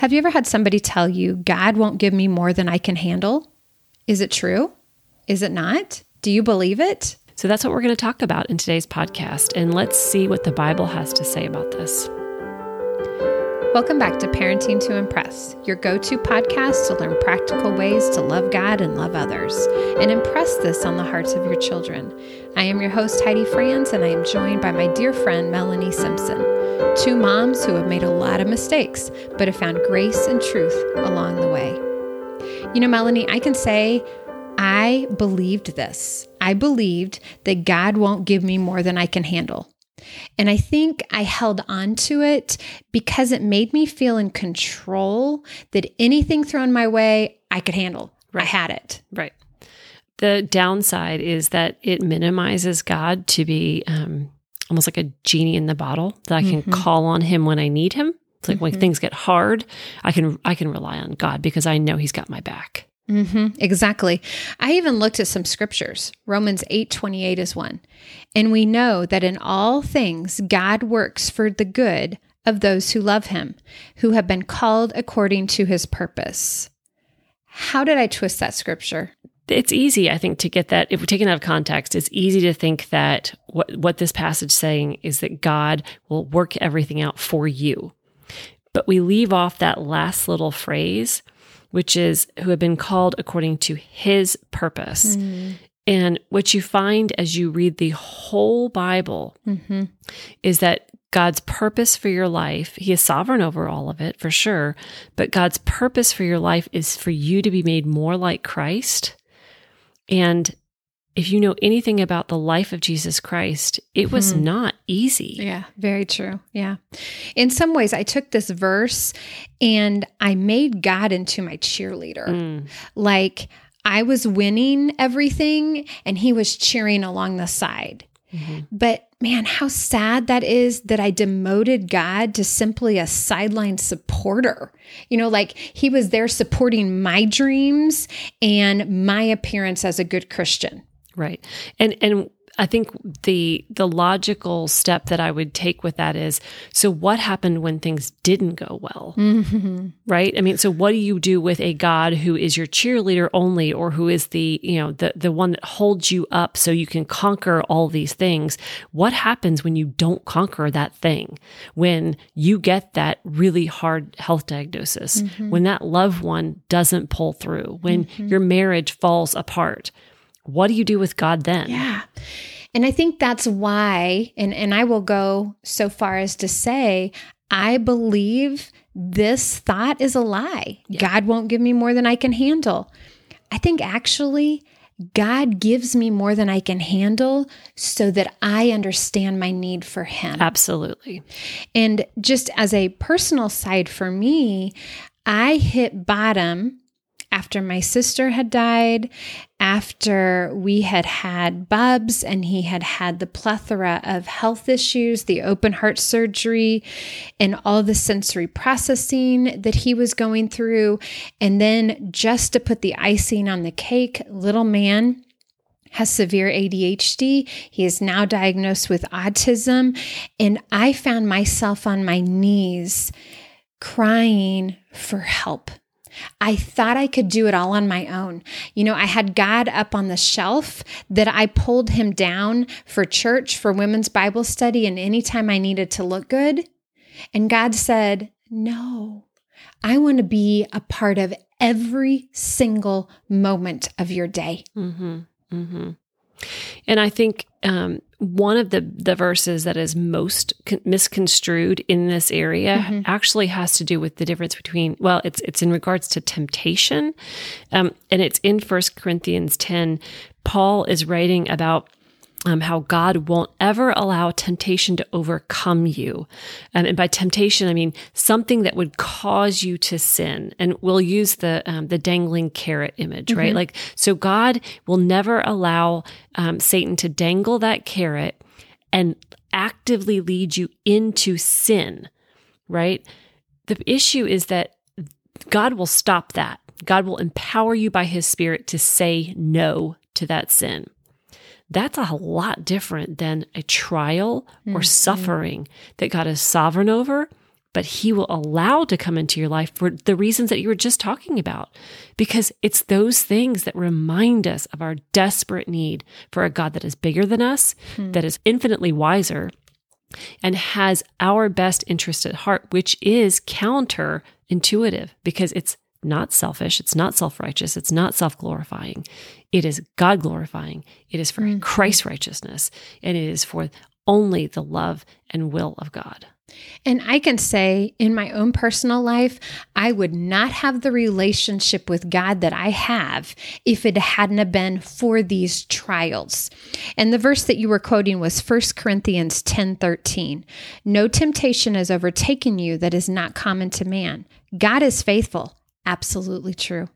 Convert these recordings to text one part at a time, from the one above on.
Have you ever had somebody tell you, God won't give me more than I can handle? Is it true? Is it not? Do you believe it? So that's what we're going to talk about in today's podcast. And let's see what the Bible has to say about this. Welcome back to Parenting to Impress, your go to podcast to learn practical ways to love God and love others, and impress this on the hearts of your children. I am your host, Heidi Franz, and I am joined by my dear friend, Melanie Simpson, two moms who have made a lot of mistakes, but have found grace and truth along the way. You know, Melanie, I can say I believed this. I believed that God won't give me more than I can handle. And I think I held on to it because it made me feel in control that anything thrown my way, I could handle. Right. I had it. Right. The downside is that it minimizes God to be um, almost like a genie in the bottle that I can mm-hmm. call on him when I need him. It's like mm-hmm. when things get hard, I can I can rely on God because I know He's got my back. Mm-hmm, exactly. I even looked at some scriptures. Romans 8 28 is one. And we know that in all things, God works for the good of those who love him, who have been called according to his purpose. How did I twist that scripture? It's easy, I think, to get that. If we're taken out of context, it's easy to think that what, what this passage is saying is that God will work everything out for you. But we leave off that last little phrase which is who have been called according to his purpose. Mm. And what you find as you read the whole Bible mm-hmm. is that God's purpose for your life, He is sovereign over all of it for sure, but God's purpose for your life is for you to be made more like Christ. And if you know anything about the life of Jesus Christ, it was mm-hmm. not easy. Yeah, very true. Yeah. In some ways, I took this verse and I made God into my cheerleader. Mm. Like I was winning everything and he was cheering along the side. Mm-hmm. But man, how sad that is that I demoted God to simply a sideline supporter. You know, like he was there supporting my dreams and my appearance as a good Christian. Right. And and I think the the logical step that I would take with that is so what happened when things didn't go well? Mm-hmm. Right? I mean, so what do you do with a God who is your cheerleader only or who is the, you know, the the one that holds you up so you can conquer all these things? What happens when you don't conquer that thing? When you get that really hard health diagnosis? Mm-hmm. When that loved one doesn't pull through? When mm-hmm. your marriage falls apart? What do you do with God then? Yeah. And I think that's why, and, and I will go so far as to say, I believe this thought is a lie. Yeah. God won't give me more than I can handle. I think actually, God gives me more than I can handle so that I understand my need for Him. Absolutely. And just as a personal side for me, I hit bottom after my sister had died, after we had had Bubs and he had had the plethora of health issues, the open heart surgery, and all the sensory processing that he was going through. And then just to put the icing on the cake, little man has severe ADHD. He is now diagnosed with autism. And I found myself on my knees crying for help I thought I could do it all on my own. You know, I had God up on the shelf that I pulled him down for church, for women's Bible study, and anytime I needed to look good. And God said, No, I want to be a part of every single moment of your day. Mm-hmm, mm-hmm. And I think um, one of the the verses that is most con- misconstrued in this area mm-hmm. actually has to do with the difference between well it's it's in regards to temptation um, and it's in First Corinthians 10 Paul is writing about um, how God won't ever allow temptation to overcome you. Um, and by temptation, I mean something that would cause you to sin. And we'll use the um, the dangling carrot image, mm-hmm. right? Like, so God will never allow um, Satan to dangle that carrot and actively lead you into sin, right? The issue is that God will stop that. God will empower you by his spirit to say no to that sin that's a lot different than a trial or mm-hmm. suffering that God is sovereign over, but he will allow to come into your life for the reasons that you were just talking about. Because it's those things that remind us of our desperate need for a God that is bigger than us, hmm. that is infinitely wiser, and has our best interest at heart, which is counterintuitive because it's not selfish, it's not self righteous, it's not self glorifying. It is God glorifying. It is for mm. Christ's righteousness, and it is for only the love and will of God. And I can say in my own personal life, I would not have the relationship with God that I have if it hadn't been for these trials. And the verse that you were quoting was 1 Corinthians 10 13. No temptation has overtaken you that is not common to man. God is faithful Absolutely true.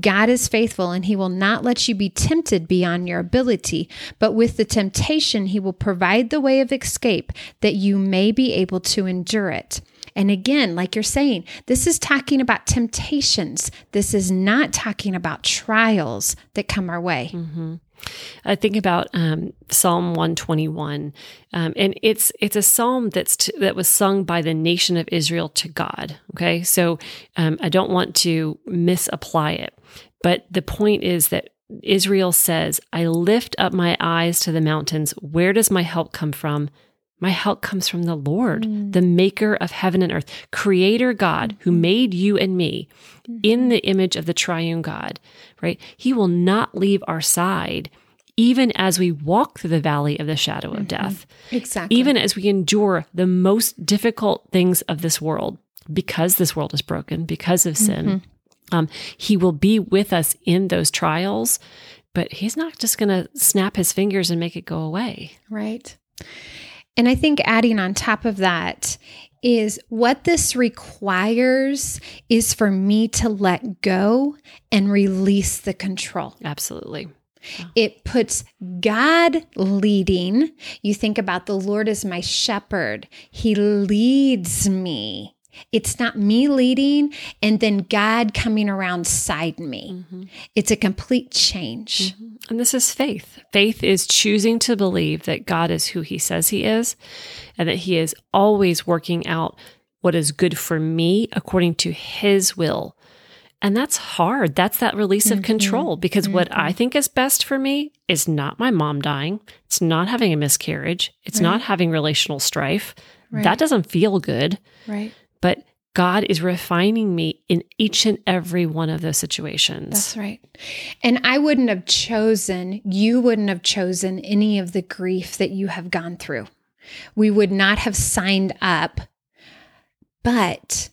God is faithful and he will not let you be tempted beyond your ability, but with the temptation, he will provide the way of escape that you may be able to endure it. And again, like you're saying, this is talking about temptations. This is not talking about trials that come our way. Mm-hmm. I think about um, Psalm 121, um, and it's it's a psalm that's that was sung by the nation of Israel to God. Okay, so um, I don't want to misapply it, but the point is that Israel says, "I lift up my eyes to the mountains. Where does my help come from?" My help comes from the Lord, mm. the maker of heaven and earth, creator God who mm-hmm. made you and me mm-hmm. in the image of the triune God, right? He will not leave our side even as we walk through the valley of the shadow of mm-hmm. death. Exactly. Even as we endure the most difficult things of this world, because this world is broken, because of sin, mm-hmm. um, he will be with us in those trials, but he's not just going to snap his fingers and make it go away. Right. And I think adding on top of that is what this requires is for me to let go and release the control. Absolutely. It puts God leading. You think about the Lord as my shepherd, He leads me. It's not me leading and then God coming around side me. Mm-hmm. It's a complete change. Mm-hmm. And this is faith. Faith is choosing to believe that God is who he says he is and that he is always working out what is good for me according to his will. And that's hard. That's that release of mm-hmm. control because mm-hmm. what I think is best for me is not my mom dying. It's not having a miscarriage. It's right. not having relational strife. Right. That doesn't feel good. Right God is refining me in each and every one of those situations. That's right. And I wouldn't have chosen, you wouldn't have chosen any of the grief that you have gone through. We would not have signed up. But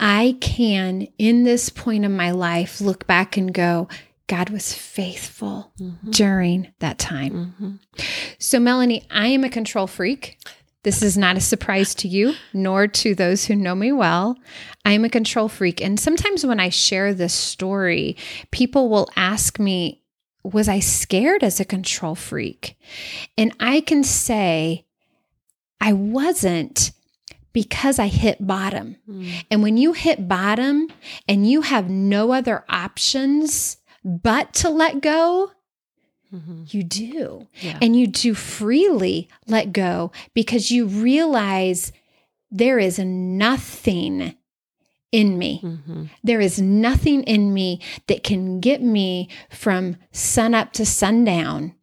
I can, in this point of my life, look back and go, God was faithful mm-hmm. during that time. Mm-hmm. So, Melanie, I am a control freak. This is not a surprise to you, nor to those who know me well. I am a control freak. And sometimes when I share this story, people will ask me, Was I scared as a control freak? And I can say, I wasn't because I hit bottom. Mm. And when you hit bottom and you have no other options but to let go, Mm-hmm. You do. Yeah. And you do freely let go because you realize there is nothing in me. Mm-hmm. There is nothing in me that can get me from sun up to sundown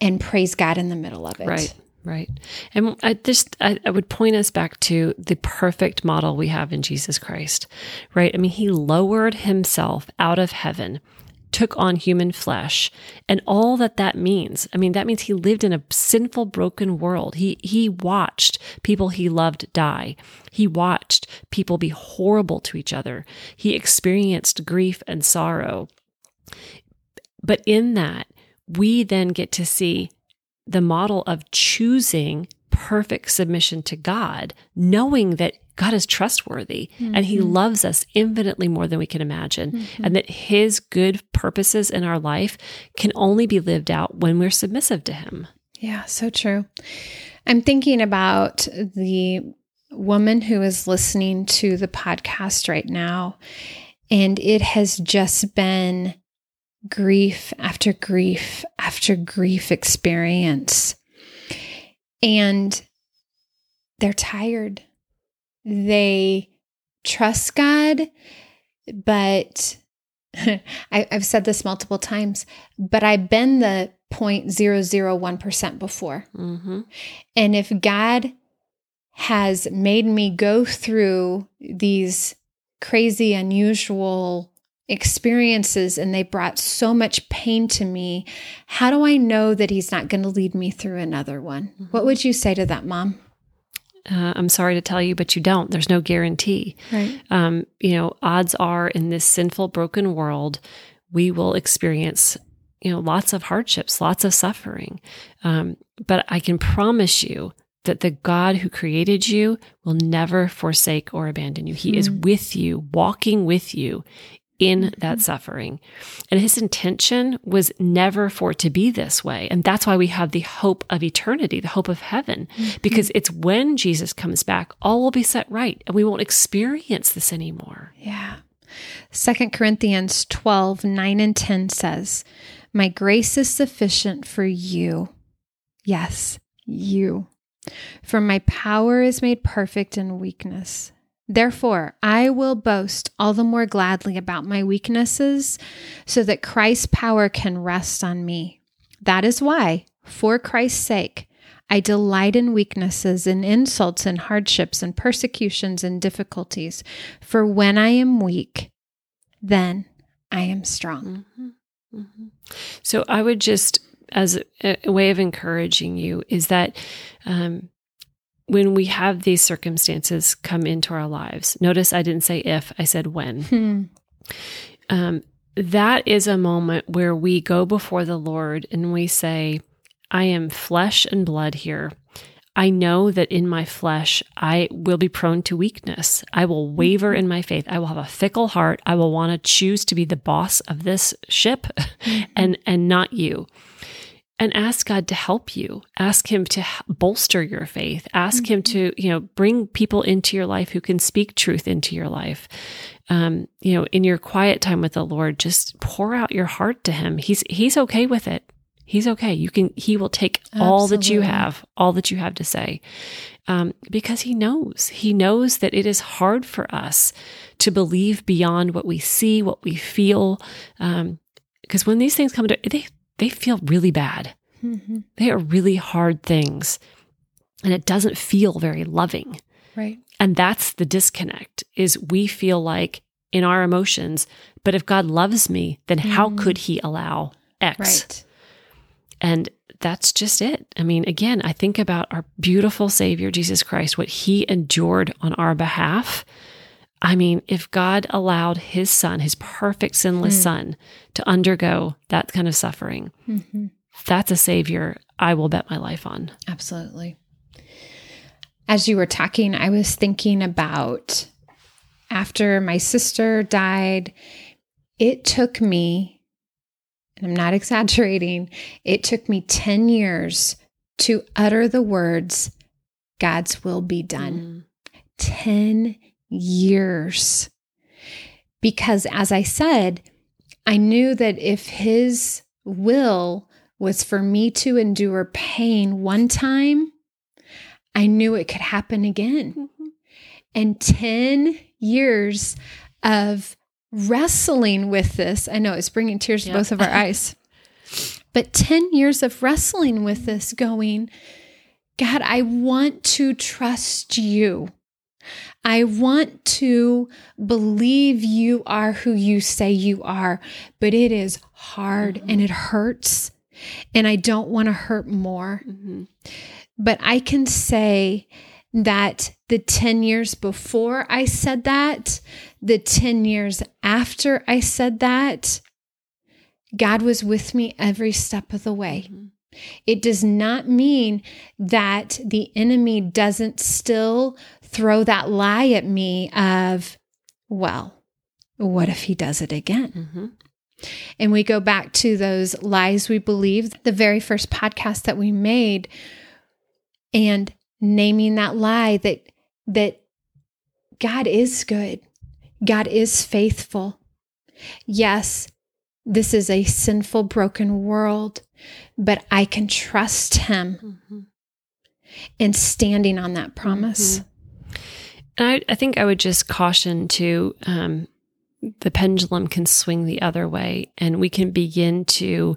and praise God in the middle of it. Right. Right. And I just, I, I, would point us back to the perfect model we have in Jesus Christ, right? I mean, he lowered himself out of heaven took on human flesh and all that that means. I mean, that means he lived in a sinful, broken world. He, he watched people he loved die. He watched people be horrible to each other. He experienced grief and sorrow. But in that, we then get to see the model of choosing perfect submission to God, knowing that God is trustworthy mm-hmm. and he mm-hmm. loves us infinitely more than we can imagine. Mm-hmm. And that his good purposes in our life can only be lived out when we're submissive to him. Yeah, so true. I'm thinking about the woman who is listening to the podcast right now, and it has just been grief after grief after grief experience. And they're tired they trust God, but I, have said this multiple times, but I've been the 0.001% before. Mm-hmm. And if God has made me go through these crazy, unusual experiences and they brought so much pain to me, how do I know that He's not going to lead me through another one? Mm-hmm. What would you say to that, Mom? Uh, I'm sorry to tell you, but you don't. There's no guarantee. Right. Um, you know, odds are in this sinful, broken world, we will experience, you know, lots of hardships, lots of suffering. Um, but I can promise you that the God who created you will never forsake or abandon you. He mm. is with you, walking with you in mm-hmm. that suffering. And his intention was never for it to be this way. And that's why we have the hope of eternity, the hope of heaven, mm-hmm. because it's when Jesus comes back, all will be set right and we won't experience this anymore. Yeah. Second Corinthians 12, 9 and 10 says, My grace is sufficient for you. Yes, you. For my power is made perfect in weakness. Therefore, I will boast all the more gladly about my weaknesses, so that Christ's power can rest on me. That is why, for Christ's sake, I delight in weaknesses and insults and hardships and persecutions and difficulties. For when I am weak, then I am strong. Mm-hmm. Mm-hmm. So I would just, as a, way of encouraging you, is that um, when we have these circumstances come into our lives, notice I didn't say if, I said when. Hmm. Um, that is a moment where we go before the Lord and we say, I am flesh and blood here. I know that in my flesh, I will be prone to weakness. I will waver in my faith. I will have a fickle heart. I will want to choose to be the boss of this ship mm-hmm. and, and not you and ask God to help you. Ask him to bolster your faith. Ask mm-hmm. him to, you know, bring people into your life who can speak truth into your life. Um, you know, in your quiet time with the Lord, just pour out your heart to him. He's he's okay with it. He's okay. You can he will take Absolutely. all that you have, all that you have to say. Um, because he knows. He knows that it is hard for us to believe beyond what we see, what we feel. Um, because when these things come to they they feel really bad. Mm-hmm. They are really hard things. And it doesn't feel very loving. Right. And that's the disconnect is we feel like in our emotions, but if God loves me, then mm-hmm. how could he allow X? Right. And that's just it. I mean, again, I think about our beautiful Savior, Jesus Christ, what he endured on our behalf. I mean, if God allowed his son, his perfect sinless mm. son, to undergo that kind of suffering, mm-hmm. that's a savior I will bet my life on. Absolutely. As you were talking, I was thinking about after my sister died, it took me, and I'm not exaggerating, it took me 10 years to utter the words, God's will be done. Mm. 10 years. Because as I said, I knew that if His will was for me to endure pain one time, I knew it could happen again. Mm-hmm. And 10 years of wrestling with this, I know it's bringing tears to both of our eyes, but 10 years of wrestling with this, going, God, I want to trust you. I want to believe you are who you say you are, but it is hard mm-hmm. and it hurts. And I don't want to hurt more. Mm-hmm. But I can say that the 10 years before I said that, the 10 years after I said that, God was with me every step of the way. Mm-hmm. It does not mean that the enemy doesn't still throw that lie at me of, well, what if he does it again? Mm-hmm. And we go back to those lies we believe, the very first podcast that we made, and naming that lie that that God is good. God is faithful. Yes, this is a sinful, broken world, but I can trust Him mm-hmm. and standing on that promise. Mm-hmm. And I, I think I would just caution to um, the pendulum can swing the other way, and we can begin to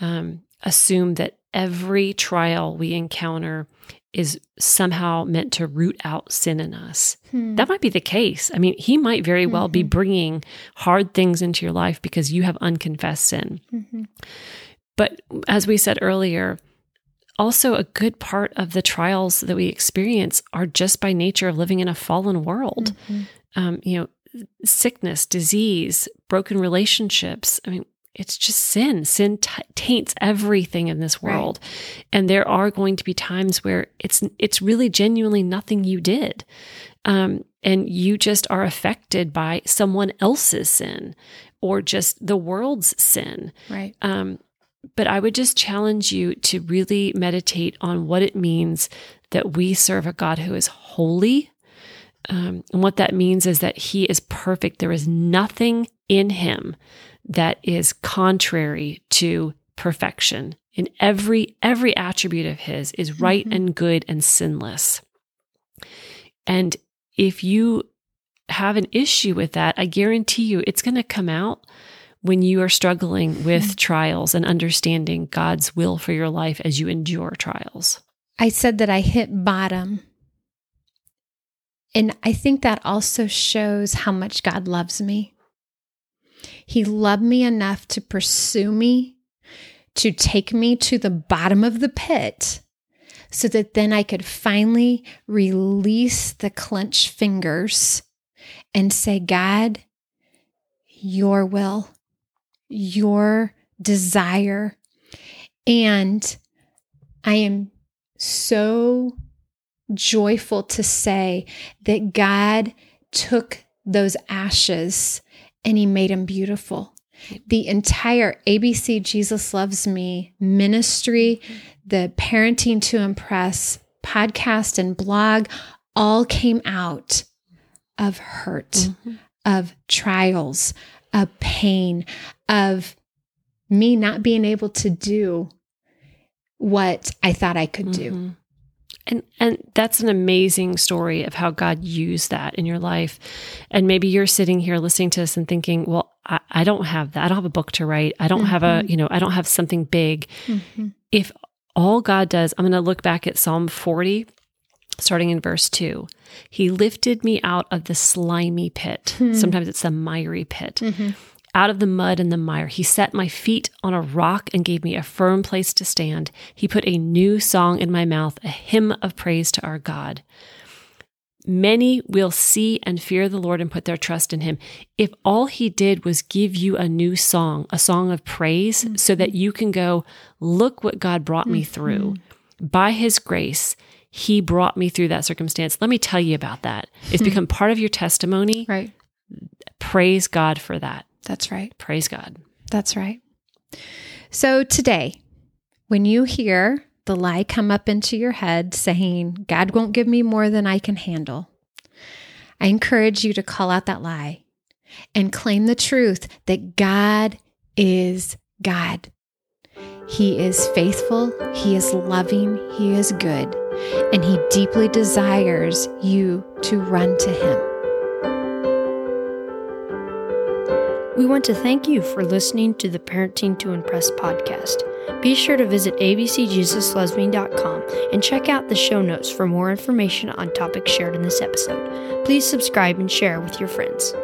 um, assume that every trial we encounter is somehow meant to root out sin in us. Hmm. That might be the case. I mean, he might very well mm-hmm. be bringing hard things into your life because you have unconfessed sin. Mm-hmm. But as we said earlier, also a good part of the trials that we experience are just by nature of living in a fallen world. Mm-hmm. Um, you know, sickness, disease, broken relationships. I mean, it's just sin. Sin t- taints everything in this world. Right. And there are going to be times where it's it's really genuinely nothing you did. Um, and you just are affected by someone else's sin or just the world's sin. Right. Um, but I would just challenge you to really meditate on what it means that we serve a God who is holy. Um, and what that means is that he is perfect. There is nothing in him that is contrary to perfection. In every every attribute of his is right mm-hmm. and good and sinless. And if you have an issue with that, I guarantee you it's going to come out when you are struggling with mm-hmm. trials and understanding God's will for your life as you endure trials. I said that I hit bottom. And I think that also shows how much God loves me. He loved me enough to pursue me, to take me to the bottom of the pit, so that then I could finally release the clenched fingers and say, God, your will, your desire. And I am so joyful to say that God took those ashes and he made them beautiful. The entire ABC Jesus Loves Me ministry, the Parenting to Impress podcast and blog all came out of hurt, mm-hmm. of trials, of pain, of me not being able to do what I thought I could do. Mm-hmm. And and that's an amazing story of how God used that in your life. And maybe you're sitting here listening to us and thinking, well, I, I don't have that. I don't have a book to write. I don't mm-hmm. have a, mm-hmm. you know, I don't have something big. Mm-hmm. If all God does, I'm going to look back at Psalm 40, starting in verse 2. He lifted me out of the slimy pit. Mm-hmm. Sometimes it's the miry pit. Mm-hmm out of the mud and the mire. He set my feet on a rock and gave me a firm place to stand. He put a new song in my mouth, a hymn of praise to our God. Many will see and fear the Lord and put their trust in him. If all he did was give you a new song, a song of praise, mm-hmm. so that you can go, look what God brought me mm-hmm. through. By his grace, he brought me through that circumstance. Let me tell you about that. It's hmm. become part of your testimony. Right. Praise God for that. That's right. Praise God. That's right. So today, when you hear the lie come up into your head saying, God won't give me more than I can handle, I encourage you to call out that lie and claim the truth that God is God. He is faithful, He is loving, He is good, and He deeply desires you to run to Him. We want to thank you for listening to the Parenting to Impress podcast. Be sure to visit abcjesuslovesme.com and check out the show notes for more information on topics shared in this episode. Please subscribe and share with your friends.